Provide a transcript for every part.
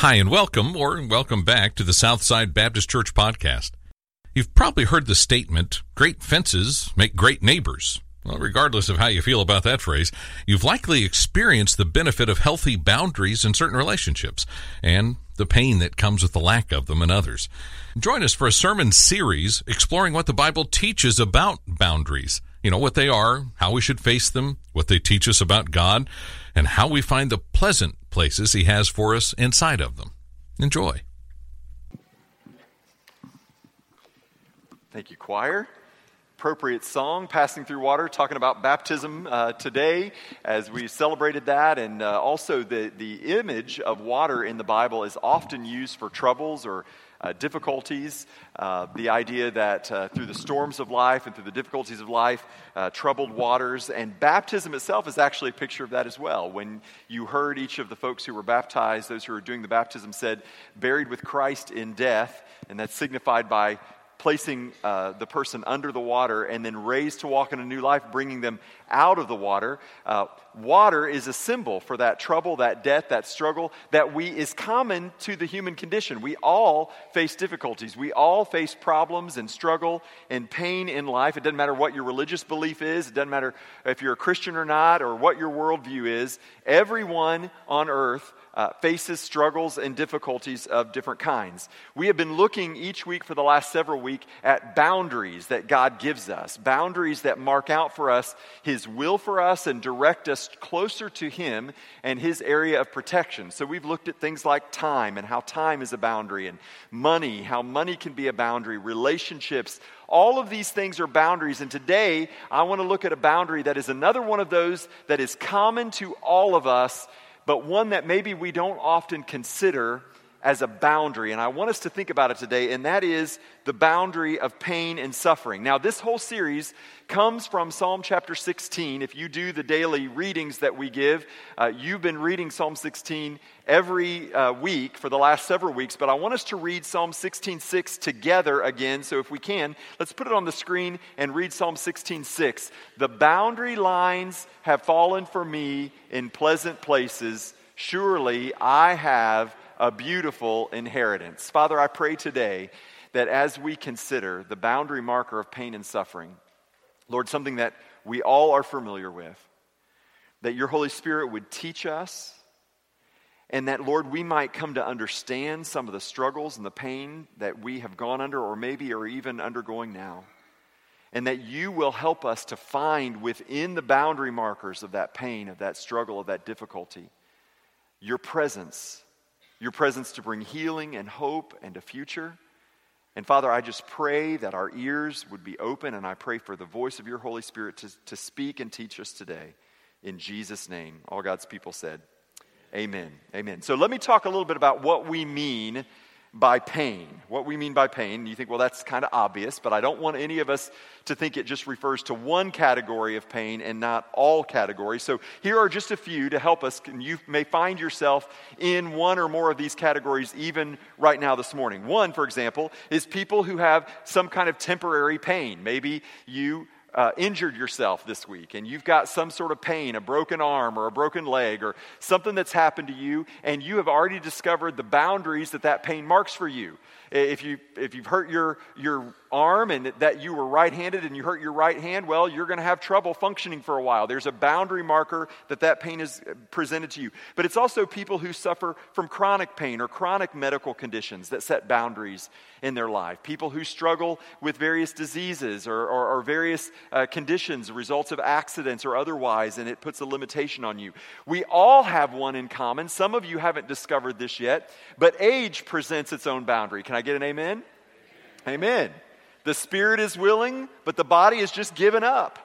Hi, and welcome or welcome back to the Southside Baptist Church podcast. You've probably heard the statement, great fences make great neighbors. Well, regardless of how you feel about that phrase, you've likely experienced the benefit of healthy boundaries in certain relationships and the pain that comes with the lack of them in others. Join us for a sermon series exploring what the Bible teaches about boundaries. You know, what they are, how we should face them, what they teach us about God, and how we find the pleasant places He has for us inside of them. Enjoy. Thank you, choir appropriate song, Passing Through Water, talking about baptism uh, today as we celebrated that. And uh, also, the, the image of water in the Bible is often used for troubles or uh, difficulties. Uh, the idea that uh, through the storms of life and through the difficulties of life, uh, troubled waters. And baptism itself is actually a picture of that as well. When you heard each of the folks who were baptized, those who were doing the baptism said, buried with Christ in death, and that's signified by placing uh, the person under the water and then raised to walk in a new life, bringing them out of the water. Uh, water is a symbol for that trouble, that death, that struggle that we is common to the human condition. We all face difficulties. We all face problems and struggle and pain in life. It doesn't matter what your religious belief is. It doesn't matter if you're a Christian or not or what your worldview is. Everyone on earth uh, faces struggles and difficulties of different kinds. We have been looking each week for the last several weeks at boundaries that God gives us, boundaries that mark out for us His will for us and direct us closer to Him and His area of protection. So we've looked at things like time and how time is a boundary, and money, how money can be a boundary, relationships. All of these things are boundaries. And today, I want to look at a boundary that is another one of those that is common to all of us but one that maybe we don't often consider as a boundary. And I want us to think about it today, and that is the boundary of pain and suffering. Now, this whole series comes from Psalm chapter 16. If you do the daily readings that we give, uh, you've been reading Psalm 16 every uh, week for the last several weeks, but I want us to read Psalm 16:6 together again. So if we can, let's put it on the screen and read Psalm 16:6. The boundary lines have fallen for me in pleasant places. Surely I have a beautiful inheritance. Father, I pray today that as we consider the boundary marker of pain and suffering, Lord, something that we all are familiar with, that your Holy Spirit would teach us, and that, Lord, we might come to understand some of the struggles and the pain that we have gone under, or maybe are even undergoing now. And that you will help us to find within the boundary markers of that pain, of that struggle, of that difficulty, your presence your presence to bring healing and hope and a future. And Father, I just pray that our ears would be open, and I pray for the voice of your Holy Spirit to, to speak and teach us today. In Jesus' name, all God's people said, Amen. Amen. So let me talk a little bit about what we mean by pain. What we mean by pain, you think, well, that's kind of obvious, but I don't want any of us to think it just refers to one category of pain and not all categories. So here are just a few to help us. And you may find yourself in one or more of these categories even right now this morning. One, for example, is people who have some kind of temporary pain. Maybe you uh, injured yourself this week and you've got some sort of pain, a broken arm or a broken leg or something that's happened to you, and you have already discovered the boundaries that that pain marks for you. If, you, if you've hurt your, your arm and that you were right handed and you hurt your right hand, well, you're going to have trouble functioning for a while. There's a boundary marker that that pain is presented to you. But it's also people who suffer from chronic pain or chronic medical conditions that set boundaries in their life. People who struggle with various diseases or, or, or various uh, conditions, results of accidents or otherwise, and it puts a limitation on you. We all have one in common. Some of you haven't discovered this yet, but age presents its own boundary. Can I get an amen? Amen. The spirit is willing, but the body is just given up.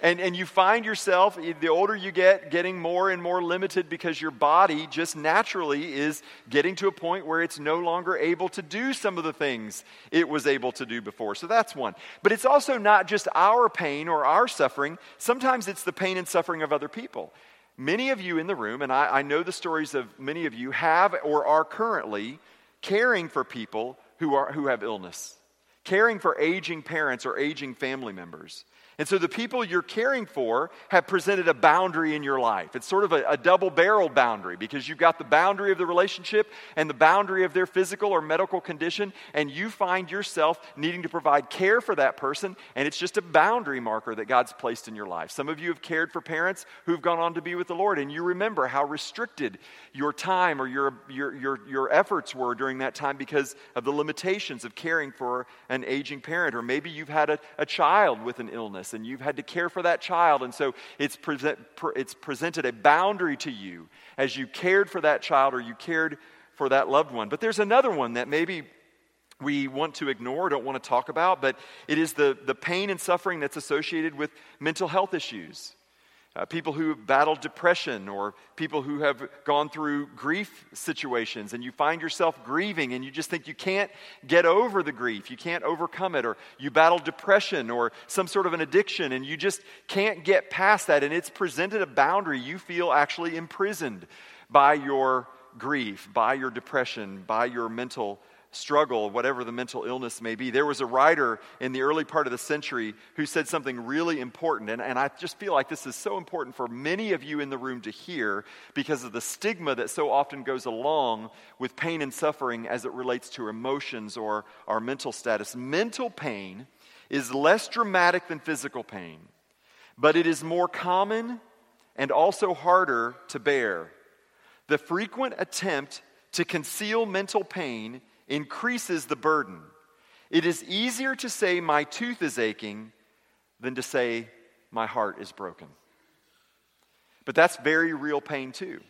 And, and you find yourself, the older you get, getting more and more limited because your body just naturally is getting to a point where it's no longer able to do some of the things it was able to do before. So that's one. But it's also not just our pain or our suffering, sometimes it's the pain and suffering of other people. Many of you in the room, and I, I know the stories of many of you, have or are currently caring for people who, are, who have illness caring for aging parents or aging family members. And so the people you're caring for have presented a boundary in your life. It's sort of a, a double barrel boundary because you've got the boundary of the relationship and the boundary of their physical or medical condition, and you find yourself needing to provide care for that person, and it's just a boundary marker that God's placed in your life. Some of you have cared for parents who've gone on to be with the Lord, and you remember how restricted your time or your, your, your, your efforts were during that time because of the limitations of caring for an aging parent. Or maybe you've had a, a child with an illness and you've had to care for that child. And so it's, present, it's presented a boundary to you as you cared for that child or you cared for that loved one. But there's another one that maybe we want to ignore, don't want to talk about, but it is the, the pain and suffering that's associated with mental health issues uh, people who battle depression or people who have gone through grief situations and you find yourself grieving and you just think you can't get over the grief, you can't overcome it, or you battle depression or some sort of an addiction and you just can't get past that and it's presented a boundary. You feel actually imprisoned by your grief, by your depression, by your mental struggle, whatever the mental illness may be. There was a writer in the early part of the century who said something really important, and, and I just feel like this is so important for many of you in the room to hear because of the stigma that so often goes along with pain and suffering as it relates to emotions or our mental status. Mental pain is less dramatic than physical pain, but it is more common and also harder to bear. The frequent attempt to conceal mental pain increases the burden. It is easier to say, My tooth is aching, than to say, My heart is broken. But that's very real pain, too.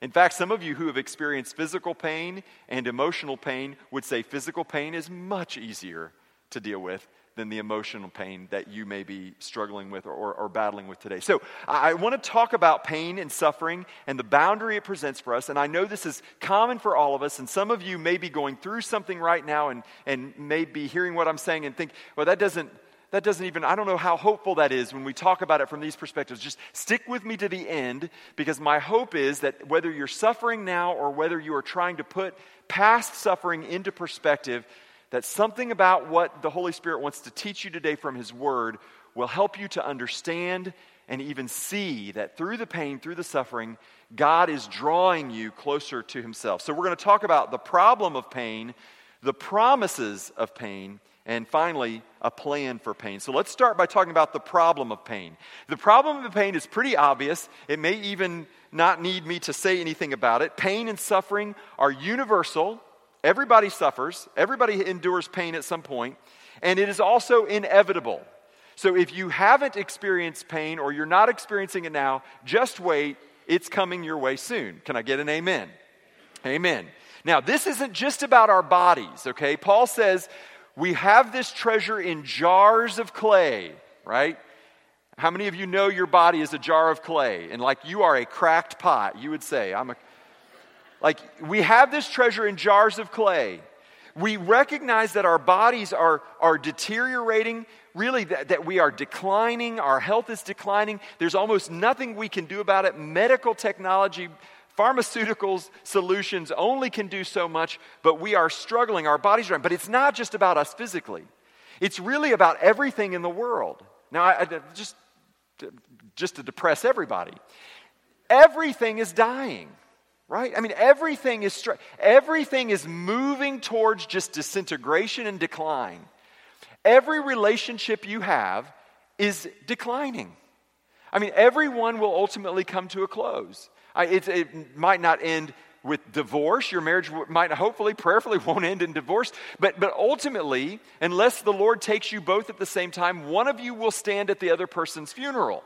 In fact, some of you who have experienced physical pain and emotional pain would say physical pain is much easier to deal with than the emotional pain that you may be struggling with or, or, or battling with today. So, I, I want to talk about pain and suffering and the boundary it presents for us. And I know this is common for all of us. And some of you may be going through something right now and, and may be hearing what I'm saying and think, well, that doesn't. That doesn't even, I don't know how hopeful that is when we talk about it from these perspectives. Just stick with me to the end because my hope is that whether you're suffering now or whether you are trying to put past suffering into perspective, that something about what the Holy Spirit wants to teach you today from His Word will help you to understand and even see that through the pain, through the suffering, God is drawing you closer to Himself. So, we're going to talk about the problem of pain, the promises of pain, and finally, a plan for pain. So, let's start by talking about the problem of pain. The problem of pain is pretty obvious. It may even not need me to say anything about it. Pain and suffering are universal Everybody suffers, everybody endures pain at some point, and it is also inevitable. So if you haven't experienced pain or you're not experiencing it now, just wait. It's coming your way soon. Can I get an amen? Amen. Now, this isn't just about our bodies, okay? Paul says we have this treasure in jars of clay, right? How many of you know your body is a jar of clay? And like you are a cracked pot, you would say, I'm a like, we have this treasure in jars of clay. We recognize that our bodies are, are deteriorating, really, that, that we are declining, our health is declining. There's almost nothing we can do about it. Medical technology, pharmaceuticals, solutions only can do so much, but we are struggling. Our bodies are, but it's not just about us physically, it's really about everything in the world. Now, I, I, just, just to depress everybody, everything is dying right? I mean, everything is everything is moving towards just disintegration and decline. Every relationship you have is declining. I mean, everyone will ultimately come to a close. I, it, it might not end with divorce. Your marriage might hopefully, prayerfully, won't end in divorce. But, but ultimately, unless the Lord takes you both at the same time, one of you will stand at the other person's funeral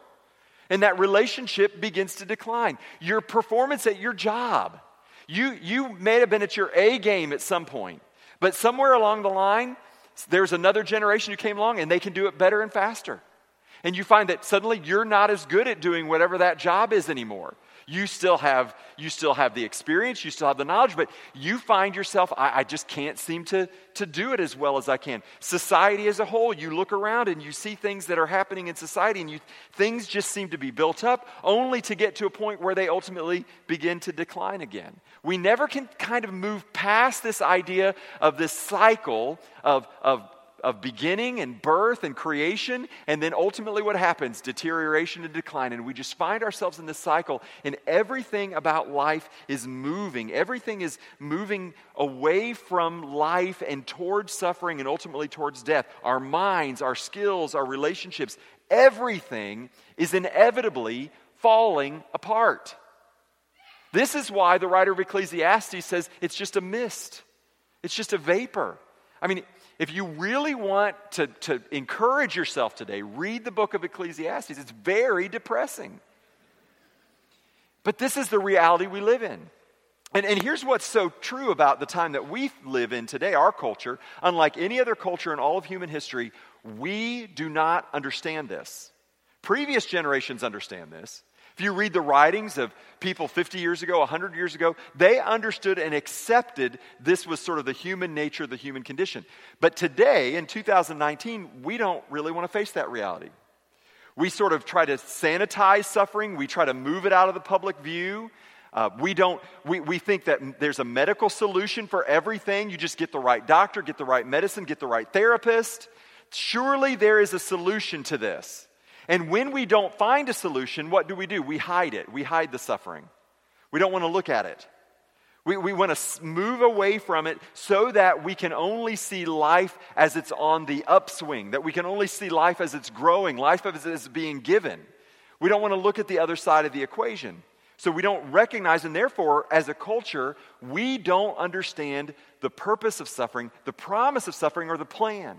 and that relationship begins to decline. Your performance at your job, you, you may have been at your A game at some point, but somewhere along the line, there's another generation who came along and they can do it better and faster. And you find that suddenly you're not as good at doing whatever that job is anymore. You still have, you still have the experience, you still have the knowledge, but you find yourself, I, I just can't seem to, to do it as well as I can. Society as a whole, you look around and you see things that are happening in society, and you, things just seem to be built up only to get to a point where they ultimately begin to decline again. We never can kind of move past this idea of this cycle of, of of beginning and birth and creation, and then ultimately what happens? Deterioration and decline. And we just find ourselves in this cycle, and everything about life is moving. Everything is moving away from life and towards suffering and ultimately towards death. Our minds, our skills, our relationships, everything is inevitably falling apart. This is why the writer of Ecclesiastes says it's just a mist, it's just a vapor. I mean, if you really want to, to encourage yourself today, read the book of Ecclesiastes. It's very depressing. But this is the reality we live in. And, and here's what's so true about the time that we live in today, our culture. Unlike any other culture in all of human history, we do not understand this. Previous generations understand this. If you read the writings of people 50 years ago, 100 years ago, they understood and accepted this was sort of the human nature, the human condition. But today, in 2019, we don't really want to face that reality. We sort of try to sanitize suffering, we try to move it out of the public view. Uh, we don't we, we think that there's a medical solution for everything you just get the right doctor get the right medicine get the right therapist surely there is a solution to this and when we don't find a solution, what do we do? We hide it. We hide the suffering. We don't want to look at it. We, we want to move away from it so that we can only see life as it's on the upswing, that we can only see life as it's growing, life as it's being given. We don't want to look at the other side of the equation. So we don't recognize, and therefore, as a culture, we don't understand the purpose of suffering, the promise of suffering, or the plan.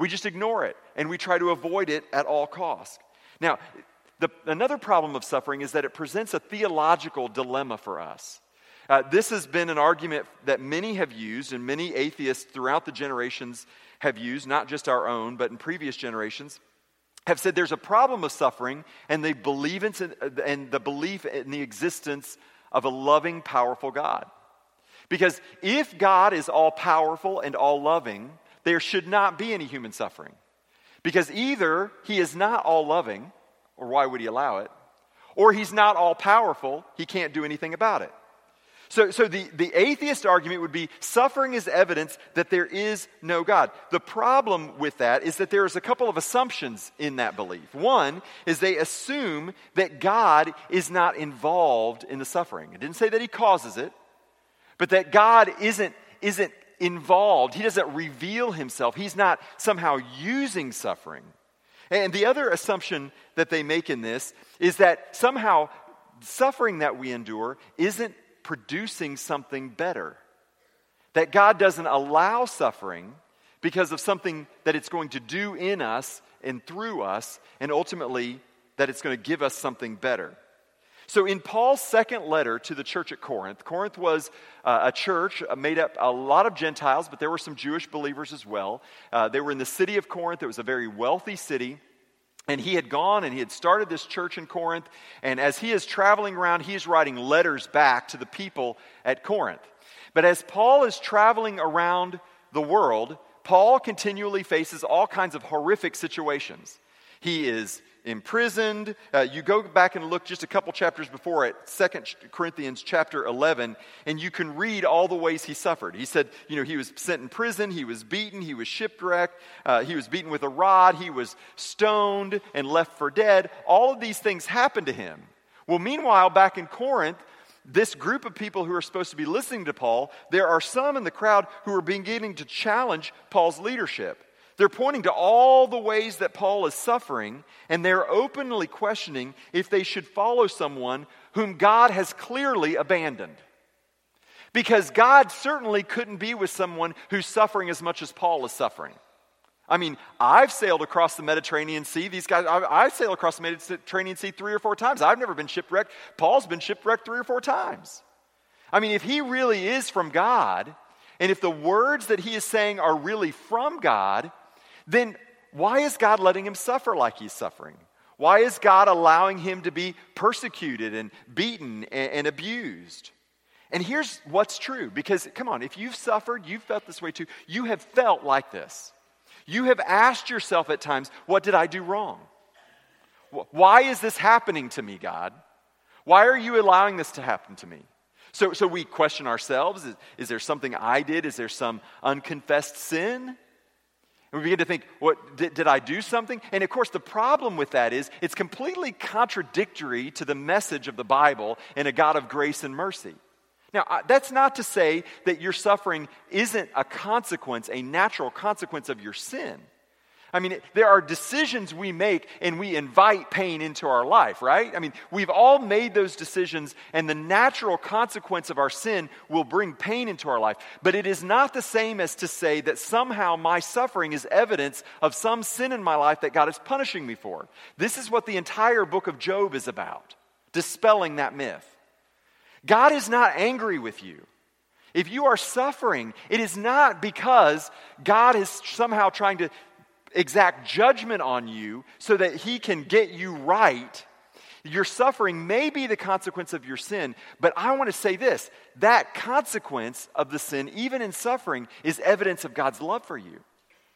We just ignore it and we try to avoid it at all costs. Now, the, another problem of suffering is that it presents a theological dilemma for us. Uh, this has been an argument that many have used, and many atheists throughout the generations have used, not just our own, but in previous generations, have said there's a problem of suffering, and they believe in, and the belief in the existence of a loving, powerful God. Because if God is all powerful and all loving, there should not be any human suffering. Because either he is not all loving, or why would he allow it? Or he's not all powerful, he can't do anything about it. So, so the, the atheist argument would be suffering is evidence that there is no God. The problem with that is that there is a couple of assumptions in that belief. One is they assume that God is not involved in the suffering. It didn't say that he causes it, but that God isn't, isn't involved. He doesn't reveal himself. He's not somehow using suffering. And the other assumption that they make in this is that somehow suffering that we endure isn't producing something better. That God doesn't allow suffering because of something that it's going to do in us and through us, and ultimately that it's going to give us something better. So, in Paul's second letter to the church at Corinth, Corinth was uh, a church made up a lot of Gentiles, but there were some Jewish believers as well. Uh, they were in the city of Corinth, it was a very wealthy city. And he had gone and he had started this church in Corinth. And as he is traveling around, he is writing letters back to the people at Corinth. But as Paul is traveling around the world, Paul continually faces all kinds of horrific situations. He is imprisoned. Uh, you go back and look just a couple chapters before it, Second Corinthians chapter 11, and you can read all the ways he suffered. He said, you know, he was sent in prison, he was beaten, he was shipwrecked, uh, he was beaten with a rod, he was stoned and left for dead. All of these things happened to him. Well, meanwhile, back in Corinth, this group of people who are supposed to be listening to Paul, there are some in the crowd who are beginning to challenge Paul's leadership. They're pointing to all the ways that Paul is suffering, and they're openly questioning if they should follow someone whom God has clearly abandoned. Because God certainly couldn't be with someone who's suffering as much as Paul is suffering. I mean, I've sailed across the Mediterranean Sea. These guys, I, I sailed across the Mediterranean Sea three or four times. I've never been shipwrecked. Paul's been shipwrecked three or four times. I mean, if he really is from God, and if the words that he is saying are really from God, then why is God letting him suffer like he's suffering? Why is God allowing him to be persecuted and beaten and, and abused? And here's what's true because, come on, if you've suffered, you've felt this way too, you have felt like this. You have asked yourself at times, What did I do wrong? Why is this happening to me, God? Why are you allowing this to happen to me? So, so we question ourselves is, is there something I did? Is there some unconfessed sin? And we begin to think, what, did, did, I do something? And of course, the problem with that is it's completely contradictory to the message of the Bible and a God of grace and mercy. Now, that's not to say that your suffering isn't a consequence, a natural consequence of your sin. I mean, there are decisions we make and we invite pain into our life, right? I mean, we've all made those decisions, and the natural consequence of our sin will bring pain into our life. But it is not the same as to say that somehow my suffering is evidence of some sin in my life that God is punishing me for. This is what the entire book of Job is about, dispelling that myth. God is not angry with you. If you are suffering, it is not because God is somehow trying to exact judgment on you so that he can get you right. Your suffering may be the consequence of your sin, but I want to say this that consequence of the sin, even in suffering, is evidence of God's love for you.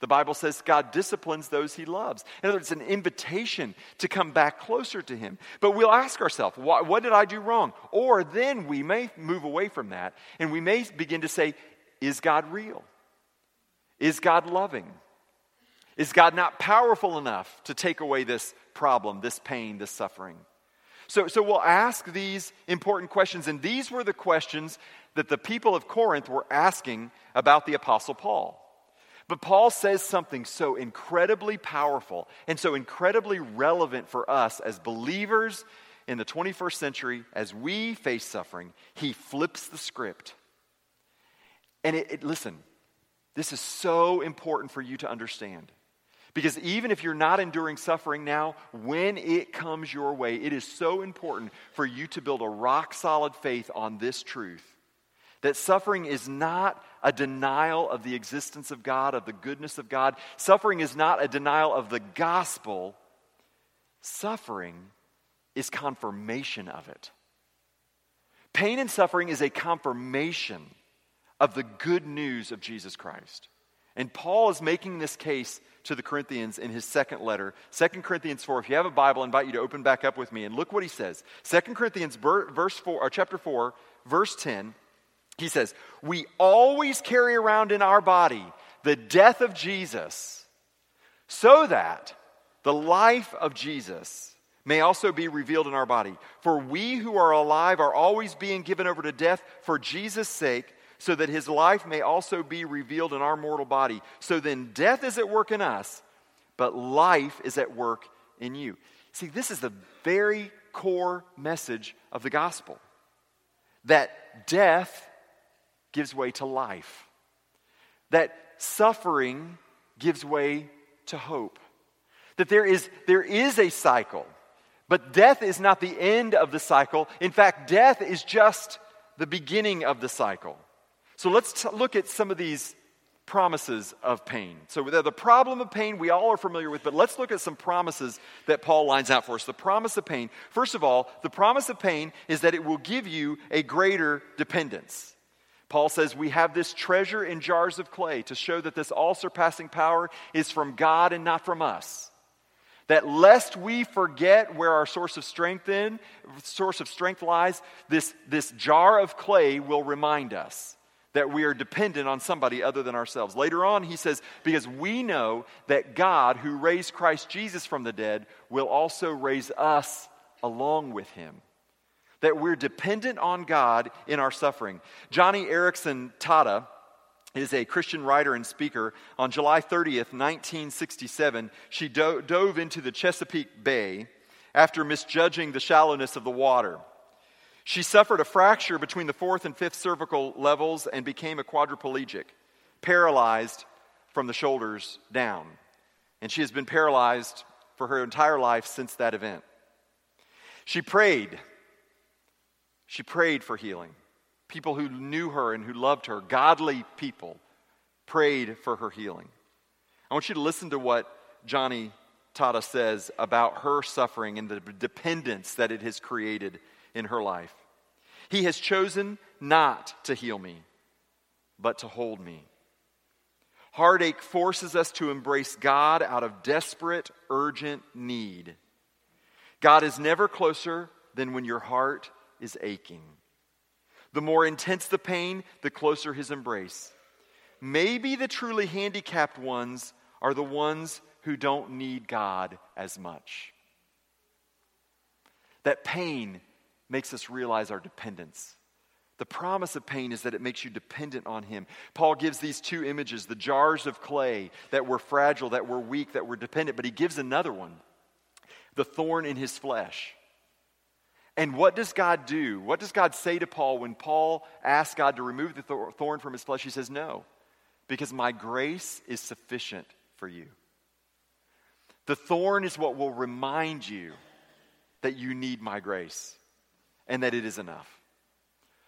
The Bible says God disciplines those he loves. In other words, it's an invitation to come back closer to him. But we'll ask ourselves, what, what did I do wrong? Or then we may move away from that and we may begin to say, is God real? Is God loving? Is God not powerful enough to take away this problem, this pain, this suffering? So, so we'll ask these important questions, and these were the questions that the people of Corinth were asking about the Apostle Paul. But Paul says something so incredibly powerful and so incredibly relevant for us as believers in the 21st century as we face suffering. He flips the script. And it, it, listen, this is so important for you to understand. Because even if you're not enduring suffering now, when it comes your way, it is so important for you to build a rock solid faith on this truth that suffering is not a denial of the existence of God, of the goodness of God. Suffering is not a denial of the gospel. Suffering is confirmation of it. Pain and suffering is a confirmation of the good news of Jesus Christ. And Paul is making this case to the Corinthians in his second letter. 2 Corinthians 4. If you have a Bible, I invite you to open back up with me and look what he says. 2 Corinthians verse 4, or chapter 4, verse 10. He says, We always carry around in our body the death of Jesus, so that the life of Jesus may also be revealed in our body. For we who are alive are always being given over to death for Jesus' sake so that his life may also be revealed in our mortal body. So then death is at work in us, but life is at work in you. See, this is the very core message of the gospel that death gives way to life, that suffering gives way to hope, that there is, there is a cycle. But death is not the end of the cycle. In fact, death is just the beginning of the cycle. So let's t- look at some of these promises of pain. So the problem of pain we all are familiar with, but let's look at some promises that Paul lines out for us. The promise of pain. First of all, the promise of pain is that it will give you a greater dependence. Paul says we have this treasure in jars of clay to show that this all surpassing power is from God and not from us. That lest we forget where our source of strength in, source of strength lies, this, this jar of clay will remind us that we are dependent on somebody other than ourselves. Later on, he says, Because we know that God, who raised Christ Jesus from the dead, will also raise us along with him. That we're dependent on God in our suffering. Joni Eareckson Tada is a Christian writer and speaker. On July 30th, 1967, she do- dove into the Chesapeake Bay after misjudging the shallowness of the water. She suffered a fracture between the fourth and fifth cervical levels and became a quadriplegic, paralyzed from the shoulders down. And she has been paralyzed for her entire life since that event. She prayed. She prayed for healing. People who knew her and who loved her, godly people, prayed for her healing. I want you to listen to what Joni Tada says about her suffering and the dependence that it has created in her life. He has chosen not to heal me, but to hold me. Heartache forces us to embrace God out of desperate, urgent need. God is never closer than when your heart is aching. The more intense the pain, the closer his embrace. Maybe the truly handicapped ones are the ones who don't need God as much. That pain makes us realize our dependence. The promise of pain is that it makes you dependent on Him. Paul gives these two images the jars of clay that were fragile, that were weak, that were dependent, but he gives another one the thorn in his flesh. And what does God do? What does God say to Paul when Paul asks God to remove the thorn from his flesh? He says, No, because my grace is sufficient for you. The thorn is what will remind you that you need my grace and that it is enough.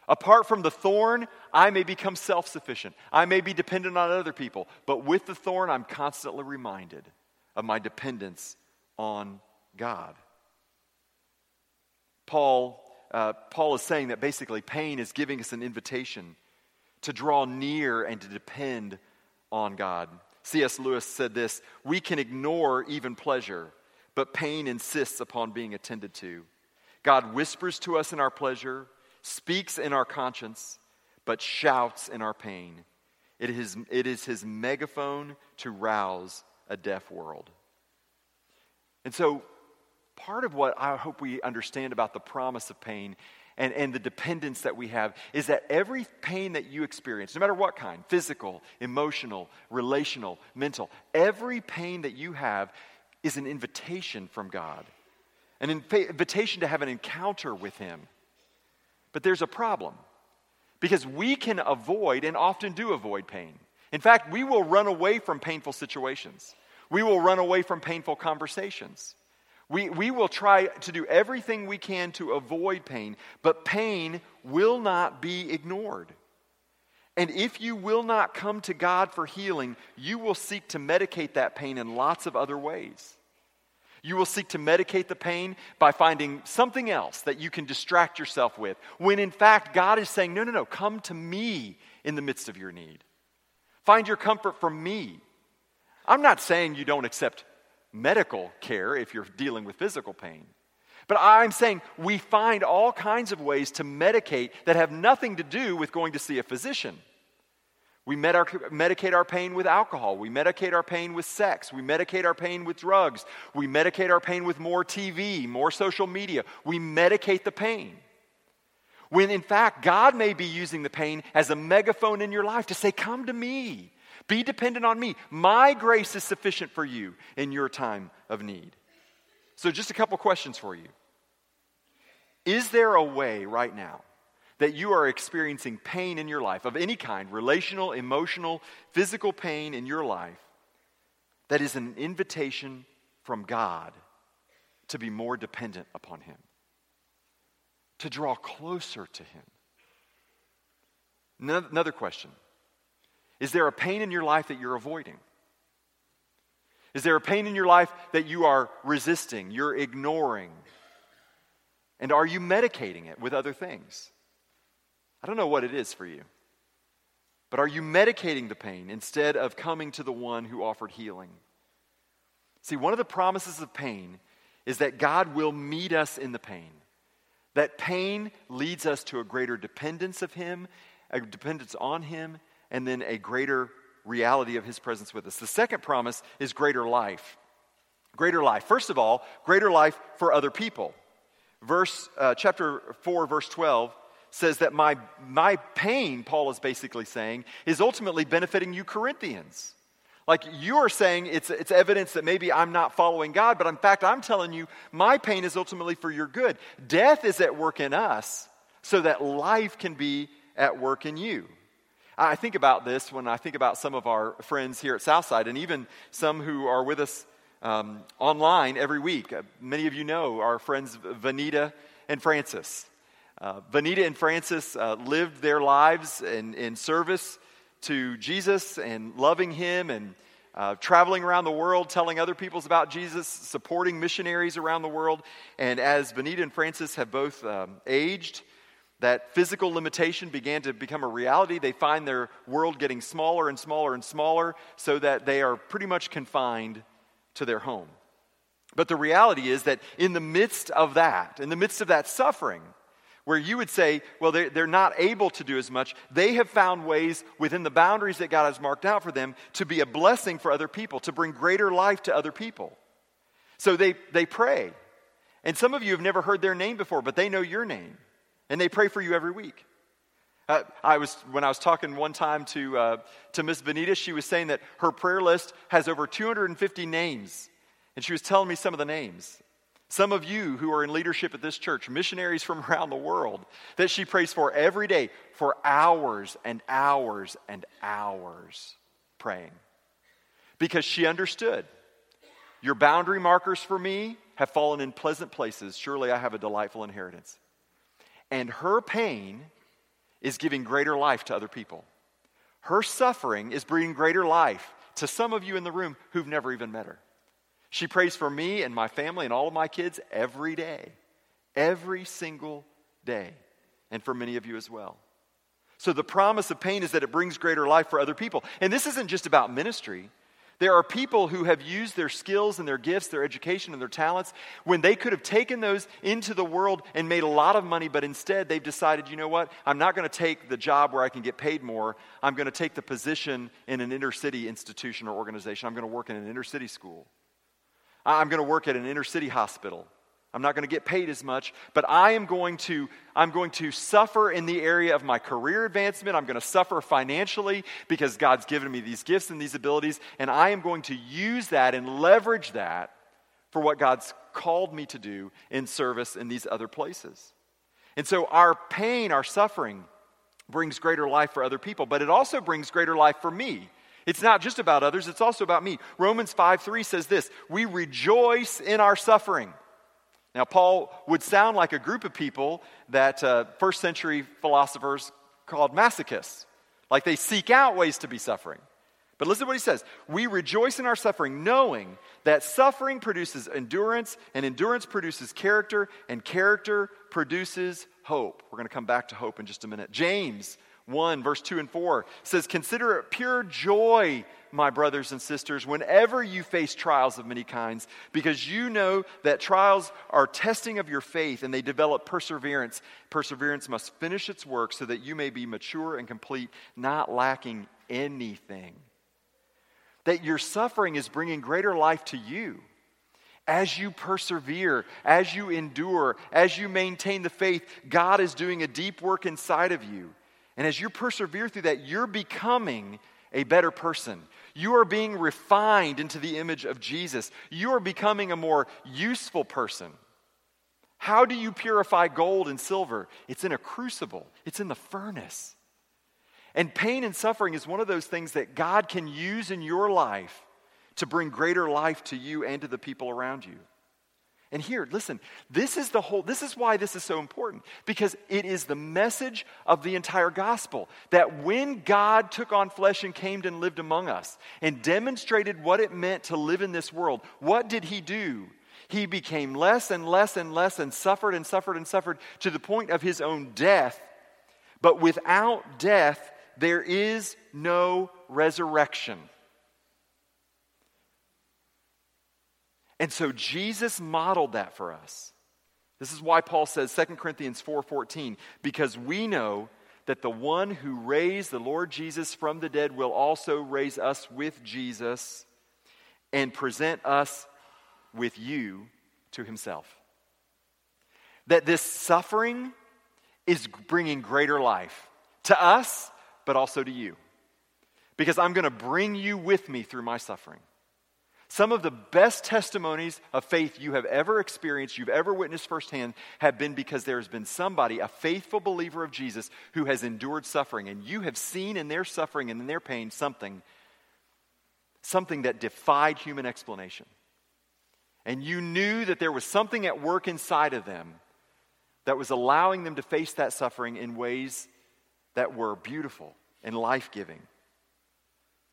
Apart from the thorn, I may become self sufficient. I may be dependent on other people. But with the thorn, I'm constantly reminded of my dependence on God. Paul, uh, Paul is saying that basically pain is giving us an invitation to draw near and to depend on God. C.S. Lewis said this We can ignore even pleasure, but pain insists upon being attended to. God whispers to us in our pleasure speaks in our conscience, but shouts in our pain. It is, it is his megaphone to rouse a deaf world. And so, part of what I hope we understand about the promise of pain and, and the dependence that we have is that every pain that you experience, no matter what kind physical, emotional, relational, mental every pain that you have is an invitation from God, an invitation to have an encounter with Him. But there's a problem because we can avoid and often do avoid pain. In fact, we will run away from painful situations, we will run away from painful conversations. We, we will try to do everything we can to avoid pain, but pain will not be ignored. And if you will not come to God for healing, you will seek to medicate that pain in lots of other ways. You will seek to medicate the pain by finding something else that you can distract yourself with, when in fact, God is saying, No, no, no, come to me in the midst of your need. Find your comfort from me. I'm not saying you don't accept medical care if you're dealing with physical pain. But I'm saying we find all kinds of ways to medicate that have nothing to do with going to see a physician. We medicate our pain with alcohol. We medicate our pain with sex. We medicate our pain with drugs. We medicate our pain with more TV, more social media. We medicate the pain. When in fact, God may be using the pain as a megaphone in your life to say, Come to me. Be dependent on me. My grace is sufficient for you in your time of need. So, just a couple questions for you. Is there a way right now that you are experiencing pain in your life of any kind relational, emotional, physical pain in your life that is an invitation from God to be more dependent upon Him, to draw closer to Him. Another question Is there a pain in your life that you're avoiding? Is there a pain in your life that you are resisting, you're ignoring? And are you medicating it with other things? I don't know what it is for you. But are you medicating the pain instead of coming to the one who offered healing? See, one of the promises of pain is that God will meet us in the pain. That pain leads us to a greater dependence of Him, a dependence on Him, and then a greater reality of His presence with us. The second promise is greater life. Greater life. First of all, greater life for other people. Verse, uh, chapter 4, verse 12 says that my, my pain, Paul is basically saying, is ultimately benefiting you, Corinthians. Like you are saying it's, it's evidence that maybe I'm not following God, but in fact, I'm telling you my pain is ultimately for your good. Death is at work in us so that life can be at work in you. I think about this when I think about some of our friends here at Southside and even some who are with us um, online every week. Uh, many of you know our friends Vanita and Francis. Uh, and Francis uh, lived their lives in, in service to Jesus and loving Him and uh, traveling around the world, telling other people about Jesus, supporting missionaries around the world. And as Vanita and Francis have both um, aged, that physical limitation began to become a reality. They find their world getting smaller and smaller and smaller so that they are pretty much confined to their home. But the reality is that in the midst of that, in the midst of that suffering, where you would say, well, they're, they're not able to do as much. They have found ways within the boundaries that God has marked out for them to be a blessing for other people, to bring greater life to other people. So they, they pray. And some of you have never heard their name before, but they know your name. And they pray for you every week. Uh, I was when I was talking one time to uh, to Miss Benita, she was saying that her prayer list has over 250 names, and she was telling me some of the names. Some of you who are in leadership at this church, missionaries from around the world, that she prays for every day for hours and hours and hours praying. Because she understood your boundary markers for me have fallen in pleasant places. Surely I have a delightful inheritance. And her pain is giving greater life to other people. Her suffering is bringing greater life to some of you in the room who've never even met her. She prays for me and my family and all of my kids every day, every single day, and for many of you as well. So the promise of pain is that it brings greater life for other people. And this isn't just about ministry. There are people who have used their skills and their gifts, their education and their talents, when they could have taken those into the world and made a lot of money, but instead they've decided, you know what, I'm not going to take the job where I can get paid more. I'm going to take the position in an inner city institution or organization. I'm going to work in an inner city school. I'm going to work at an inner city hospital. I'm not going to get paid as much, but I am going to I'm going to suffer in the area of my career advancement. I'm going to suffer financially because God's given me these gifts and these abilities, and I am going to use that and leverage that for what God's called me to do in service in these other places. And so our pain, our suffering brings greater life for other people, but it also brings greater life for me. It's not just about others, it's also about me. Romans 5 3 says this We rejoice in our suffering now, Paul would sound like a group of people that uh, first century philosophers called masochists, like they seek out ways to be suffering. But listen to what he says We rejoice in our suffering, knowing that suffering produces endurance, and endurance produces character, and character produces hope. We're going to come back to hope in just a minute. James 1, verse 2 and 4 says, Consider it pure joy, my brothers and sisters, whenever you face trials of many kinds, because you know that trials are testing of your faith and they develop perseverance. Perseverance must finish its work so that you may be mature and complete, not lacking anything. That your suffering is bringing greater life to you. As you persevere, as you endure, as you maintain the faith, God is doing a deep work inside of you. And as you persevere through that, you're becoming a better person. You are being refined into the image of Jesus. You are becoming a more useful person. How do you purify gold and silver? It's in a crucible, it's in the furnace. And pain and suffering is one of those things that God can use in your life to bring greater life to you and to the people around you. And here, listen, this is the whole, this is why this is so important. Because it is the message of the entire gospel that when God took on flesh and came and lived among us and demonstrated what it meant to live in this world, what did he do? He became less and less and less and suffered and suffered and suffered to the point of his own death. But without death, there is no resurrection. And so Jesus modeled that for us. This is why Paul says 2 Corinthians 4:14 because we know that the one who raised the Lord Jesus from the dead will also raise us with Jesus and present us with you to himself. That this suffering is bringing greater life to us, but also to you. Because I'm going to bring you with me through my suffering. Some of the best testimonies of faith you have ever experienced, you've ever witnessed firsthand, have been because there has been somebody, a faithful believer of Jesus, who has endured suffering. And you have seen in their suffering and in their pain something, something that defied human explanation. And you knew that there was something at work inside of them that was allowing them to face that suffering in ways that were beautiful and life giving.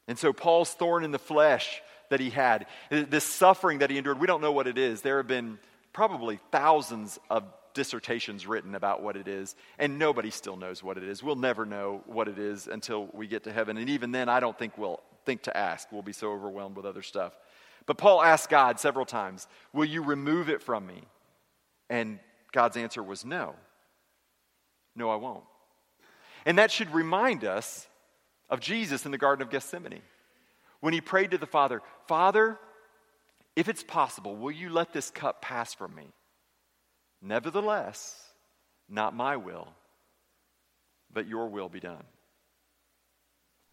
And so, Paul's thorn in the flesh that he had, this suffering that he endured. We don't know what it is. There have been probably thousands of dissertations written about what it is, and nobody still knows what it is. We'll never know what it is until we get to heaven. And even then, I don't think we'll think to ask. We'll be so overwhelmed with other stuff. But Paul asked God several times, Will you remove it from me? And God's answer was no. No, I won't. And that should remind us of Jesus in the Garden of Gethsemane when he prayed to the Father, Father, if it's possible, will you let this cup pass from me? Nevertheless, not my will, but your will be done.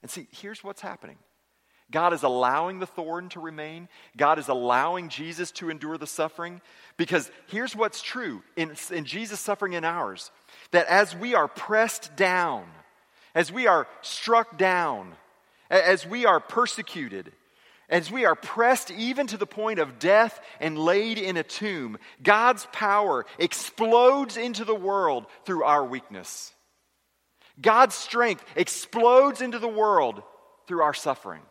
And see, here's what's happening God is allowing the thorn to remain. God is allowing Jesus to endure the suffering. Because here's what's true in, in Jesus' suffering and ours that as we are pressed down, as we are struck down, as we are persecuted, as we are pressed even to the point of death and laid in a tomb, God's power explodes into the world through our weakness. God's strength explodes into the world through our suffering.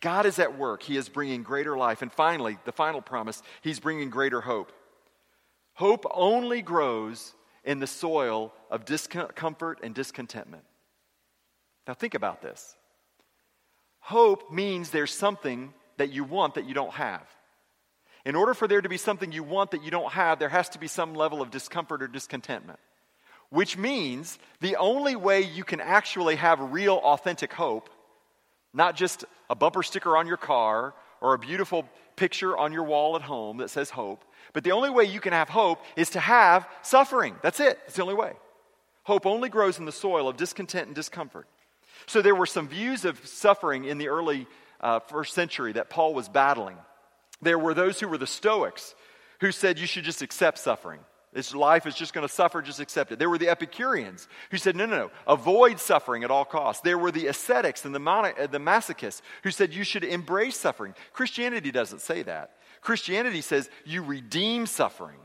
God is at work. He is bringing greater life. And finally, the final promise, He's bringing greater hope. Hope only grows in the soil of discomfort and discontentment. Now, think about this. Hope means there's something that you want that you don't have. In order for there to be something you want that you don't have, there has to be some level of discomfort or discontentment. Which means the only way you can actually have real, authentic hope not just a bumper sticker on your car or a beautiful picture on your wall at home that says hope. But the only way you can have hope is to have suffering. That's it. It's the only way. Hope only grows in the soil of discontent and discomfort. So there were some views of suffering in the early uh, first century that Paul was battling. There were those who were the Stoics who said you should just accept suffering. This life is just going to suffer, just accept it. There were the Epicureans who said, no, no, no, avoid suffering at all costs. There were the ascetics and the, mon- uh, the masochists who said you should embrace suffering. Christianity doesn't say that. Christianity says you redeem suffering.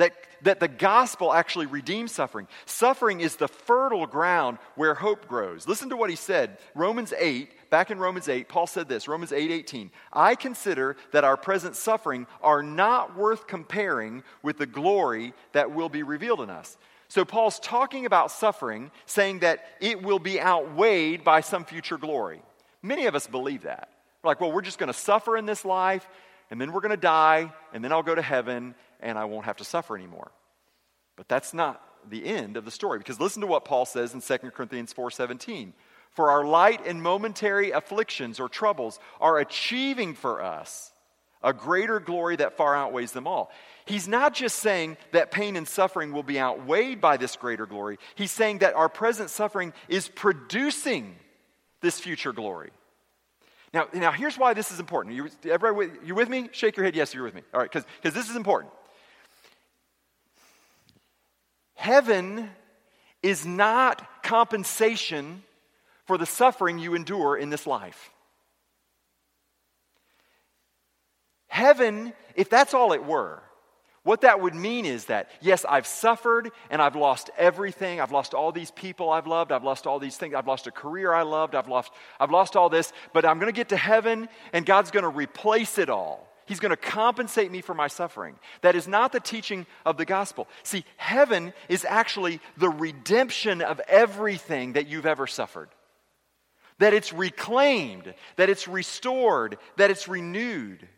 That, that the gospel actually redeems suffering. Suffering is the fertile ground where hope grows. Listen to what he said. Romans 8, back in Romans 8, Paul said this Romans 8 18. I consider that our present suffering are not worth comparing with the glory that will be revealed in us. So Paul's talking about suffering, saying that it will be outweighed by some future glory. Many of us believe that. We're like, well, we're just going to suffer in this life, and then we're going to die, and then I'll go to heaven, and I won't have to suffer anymore. But that's not the end of the story because listen to what Paul says in 2 Corinthians 4:17. For our light and momentary afflictions or troubles are achieving for us a greater glory that far outweighs them all. He's not just saying that pain and suffering will be outweighed by this greater glory. He's saying that our present suffering is producing this future glory. Now, now here's why this is important. You, everybody, you with me? Shake your head. Yes, you're with me. All right, because this is important. Heaven is not compensation for the suffering you endure in this life. Heaven, if that's all it were, what that would mean is that, yes, I've suffered and I've lost everything. I've lost all these people I've loved. I've lost all these things. I've lost a career I loved. I've lost, I've lost all this. But I'm going to get to heaven and God's going to replace it all. He's going to compensate me for my suffering. That is not the teaching of the gospel. See, heaven is actually the redemption of everything that you've ever suffered. That it's reclaimed, that it's restored, that it's renewed.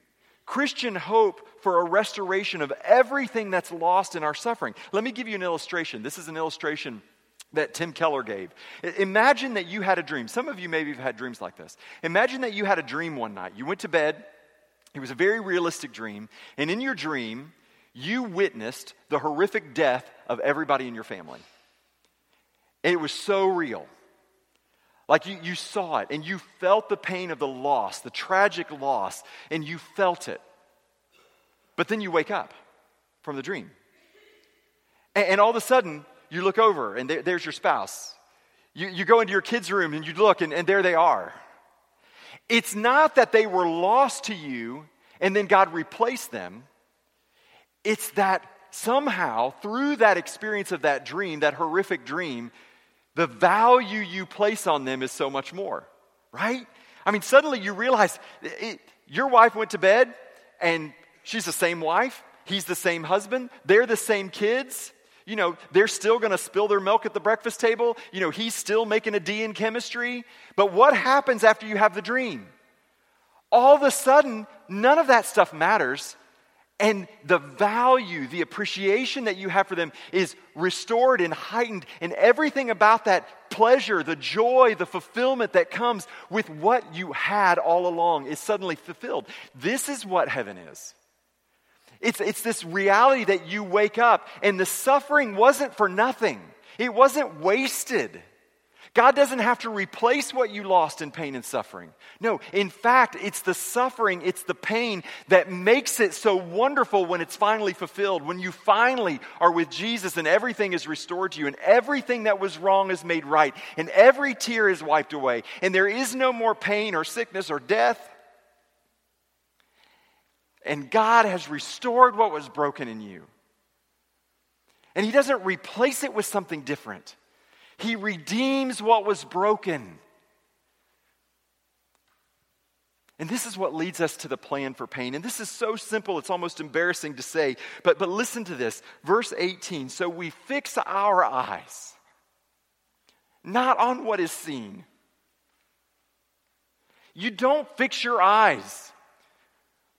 Christian hope for a restoration of everything that's lost in our suffering. Let me give you an illustration. This is an illustration that Tim Keller gave. Imagine that you had a dream. Some of you maybe have had dreams like this. Imagine that you had a dream one night. You went to bed it was a very realistic dream. And in your dream, you witnessed the horrific death of everybody in your family. And it was so real. Like you, you saw it and you felt the pain of the loss, the tragic loss, and you felt it. But then you wake up from the dream. And, and all of a sudden, you look over and there, there's your spouse. You, you go into your kids' room and you look, and, and there they are. It's not that they were lost to you and then God replaced them. It's that somehow, through that experience of that dream, that horrific dream, the value you place on them is so much more, right? I mean, suddenly you realize it, your wife went to bed and she's the same wife, he's the same husband, they're the same kids. You know, they're still going to spill their milk at the breakfast table. You know, he's still making a D in chemistry. But what happens after you have the dream? All of a sudden, none of that stuff matters. And the value, the appreciation that you have for them is restored and heightened. And everything about that pleasure, the joy, the fulfillment that comes with what you had all along is suddenly fulfilled. This is what heaven is. It's, it's this reality that you wake up, and the suffering wasn't for nothing, it wasn't wasted. God doesn't have to replace what you lost in pain and suffering. No, in fact, it's the suffering, it's the pain that makes it so wonderful when it's finally fulfilled, when you finally are with Jesus and everything is restored to you, and everything that was wrong is made right, and every tear is wiped away, and there is no more pain or sickness or death. And God has restored what was broken in you. And He doesn't replace it with something different. He redeems what was broken. And this is what leads us to the plan for pain. And this is so simple, it's almost embarrassing to say. But, but listen to this. Verse 18 So we fix our eyes not on what is seen. You don't fix your eyes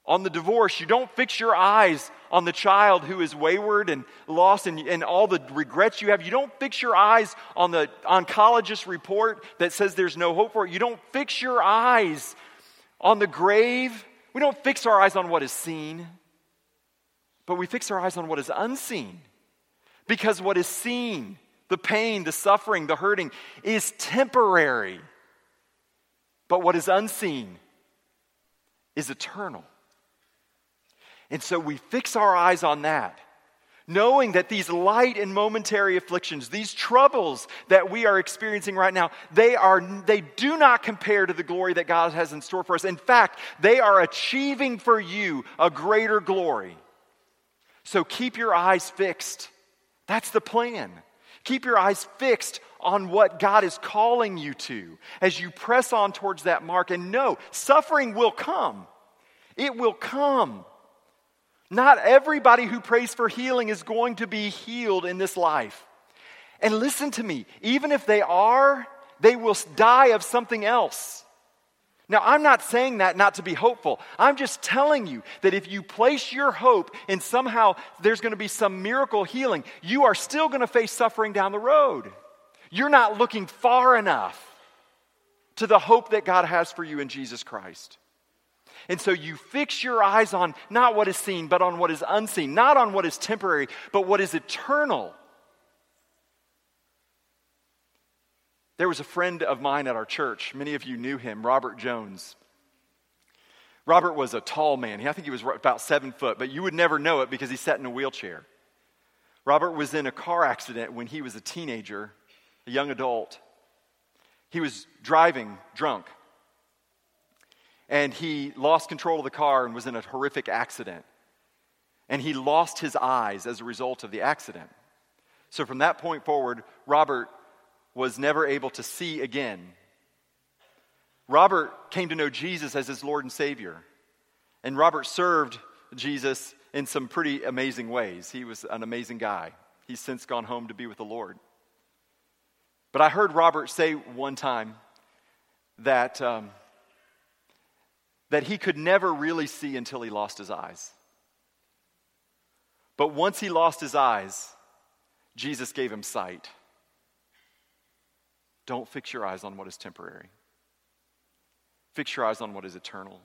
on the divorce. You don't fix your eyes on the child who is wayward and lost and, and all the regrets you have. You don't fix your eyes on the oncologist report that says there's no hope for it. You don't fix your eyes on the grave. We don't fix our eyes on what is seen, but we fix our eyes on what is unseen. Because what is seen, the pain, the suffering, the hurting, is temporary. But what is unseen is eternal. And so we fix our eyes on that, knowing that these light and momentary afflictions, these troubles that we are experiencing right now, they, are, they do not compare to the glory that God has in store for us. In fact, they are achieving for you a greater glory. So keep your eyes fixed. That's the plan. Keep your eyes fixed on what God is calling you to as you press on towards that mark. And know, suffering will come. It will come. Not everybody who prays for healing is going to be healed in this life. And listen to me, even if they are, they will die of something else. Now, I'm not saying that not to be hopeful. I'm just telling you that if you place your hope in somehow there's going to be some miracle healing, you are still going to face suffering down the road. You're not looking far enough to the hope that God has for you in Jesus Christ. And so you fix your eyes on not what is seen, but on what is unseen, not on what is temporary, but what is eternal. There was a friend of mine at our church. Many of you knew him, Robert Jones. Robert was a tall man. I think he was about seven foot, but you would never know it because he sat in a wheelchair. Robert was in a car accident when he was a teenager, a young adult. He was driving drunk and he lost control of the car and was in a horrific accident. And he lost his eyes as a result of the accident. So from that point forward, Robert was never able to see again. Robert came to know Jesus as his Lord and Savior. And Robert served Jesus in some pretty amazing ways. He was an amazing guy. He's since gone home to be with the Lord. But I heard Robert say one time that um, that he could never really see until he lost his eyes. But once he lost his eyes, Jesus gave him sight. Don't fix your eyes on what is temporary. Fix your eyes on what is eternal.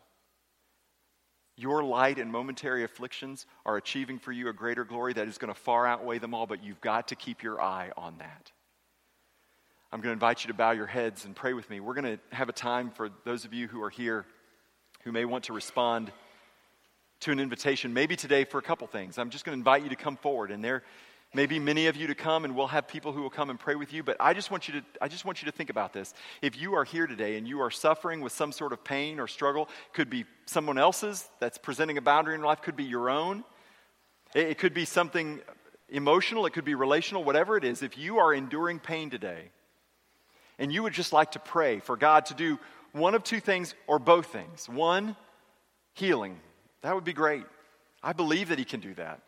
Your light and momentary afflictions are achieving for you a greater glory that is going to far outweigh them all, but you've got to keep your eye on that. I'm going to invite you to bow your heads and pray with me. We're going to have a time for those of you who are here who may want to respond to an invitation, maybe today for a couple things. I'm just going to invite you to come forward, and there may be many of you to come, and we'll have people who will come and pray with you. But I just want you to, I just want you to think about this. If you are here today and you are suffering with some sort of pain or struggle, could be someone else's that's presenting a boundary in life, could be your own. It, it could be something emotional, it could be relational, whatever it is. If you are enduring pain today, and you would just like to pray for God to do one of two things or both things. One, healing. That would be great. I believe that He can do that.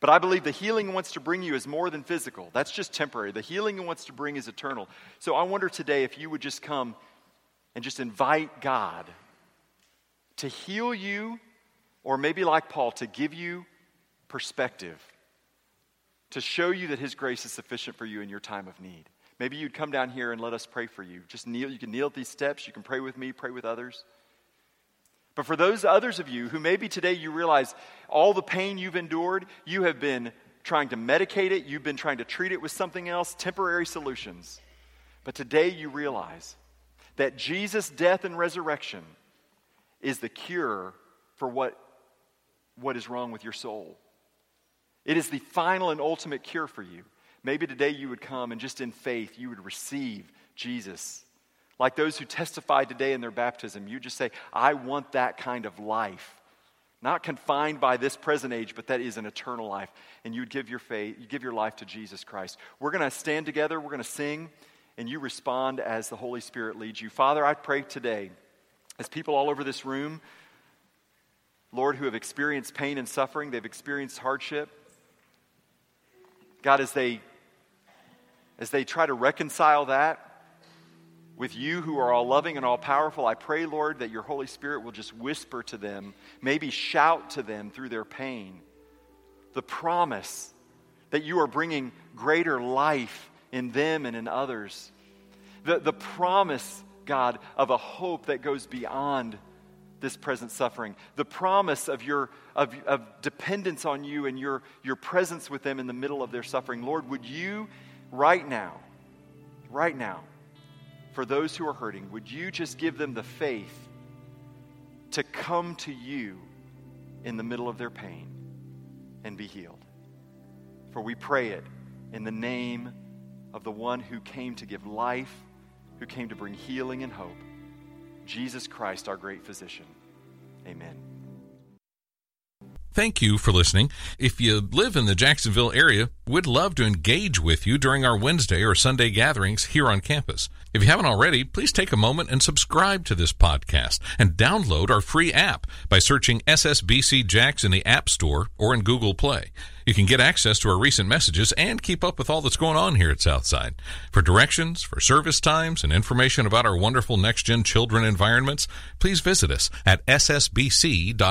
But I believe the healing He wants to bring you is more than physical. That's just temporary. The healing He wants to bring is eternal. So I wonder today if you would just come and just invite God to heal you or maybe like Paul, to give you perspective, to show you that his grace is sufficient for you in your time of need. Maybe you'd come down here and let us pray for you. Just kneel. You can kneel at these steps. You can pray with me, pray with others. But for those others of you who maybe today you realize all the pain you've endured, you have been trying to medicate it, you've been trying to treat it with something else, temporary solutions. But today you realize that Jesus' death and resurrection is the cure for what, what is wrong with your soul. It is the final and ultimate cure for you. Maybe today you would come and just in faith you would receive Jesus. Like those who testified today in their baptism, you just say, I want that kind of life. Not confined by this present age, but that is an eternal life. And you'd give your faith, you give your life to Jesus Christ. We're going to stand together, we're going to sing, and you respond as the Holy Spirit leads you. Father, I pray today, as people all over this room, Lord, who have experienced pain and suffering, they've experienced hardship. God, as they as they try to reconcile that with you who are all loving and all powerful, I pray, Lord, that your Holy Spirit will just whisper to them, maybe shout to them through their pain, the promise that you are bringing greater life in them and in others. The, the promise, God, of a hope that goes beyond this present suffering. The promise of your of, of dependence on you and your, your presence with them in the middle of their suffering. Lord, would you right now, right now, for those who are hurting, would you just give them the faith to come to you in the middle of their pain and be healed? For we pray it in the name of the one who came to give life, who came to bring healing and hope, Jesus Christ, our great physician. Amen. Thank you for listening. If you live in the Jacksonville area, we'd love to engage with you during our Wednesday or Sunday gatherings here on campus. If you haven't already, please take a moment and subscribe to this podcast and download our free app by searching SSBC Jax in the App Store or in Google Play. You can get access to our recent messages and keep up with all that's going on here at Southside. For directions, for service times, and information about our wonderful next gen children environments, please visit us at ssbc.org.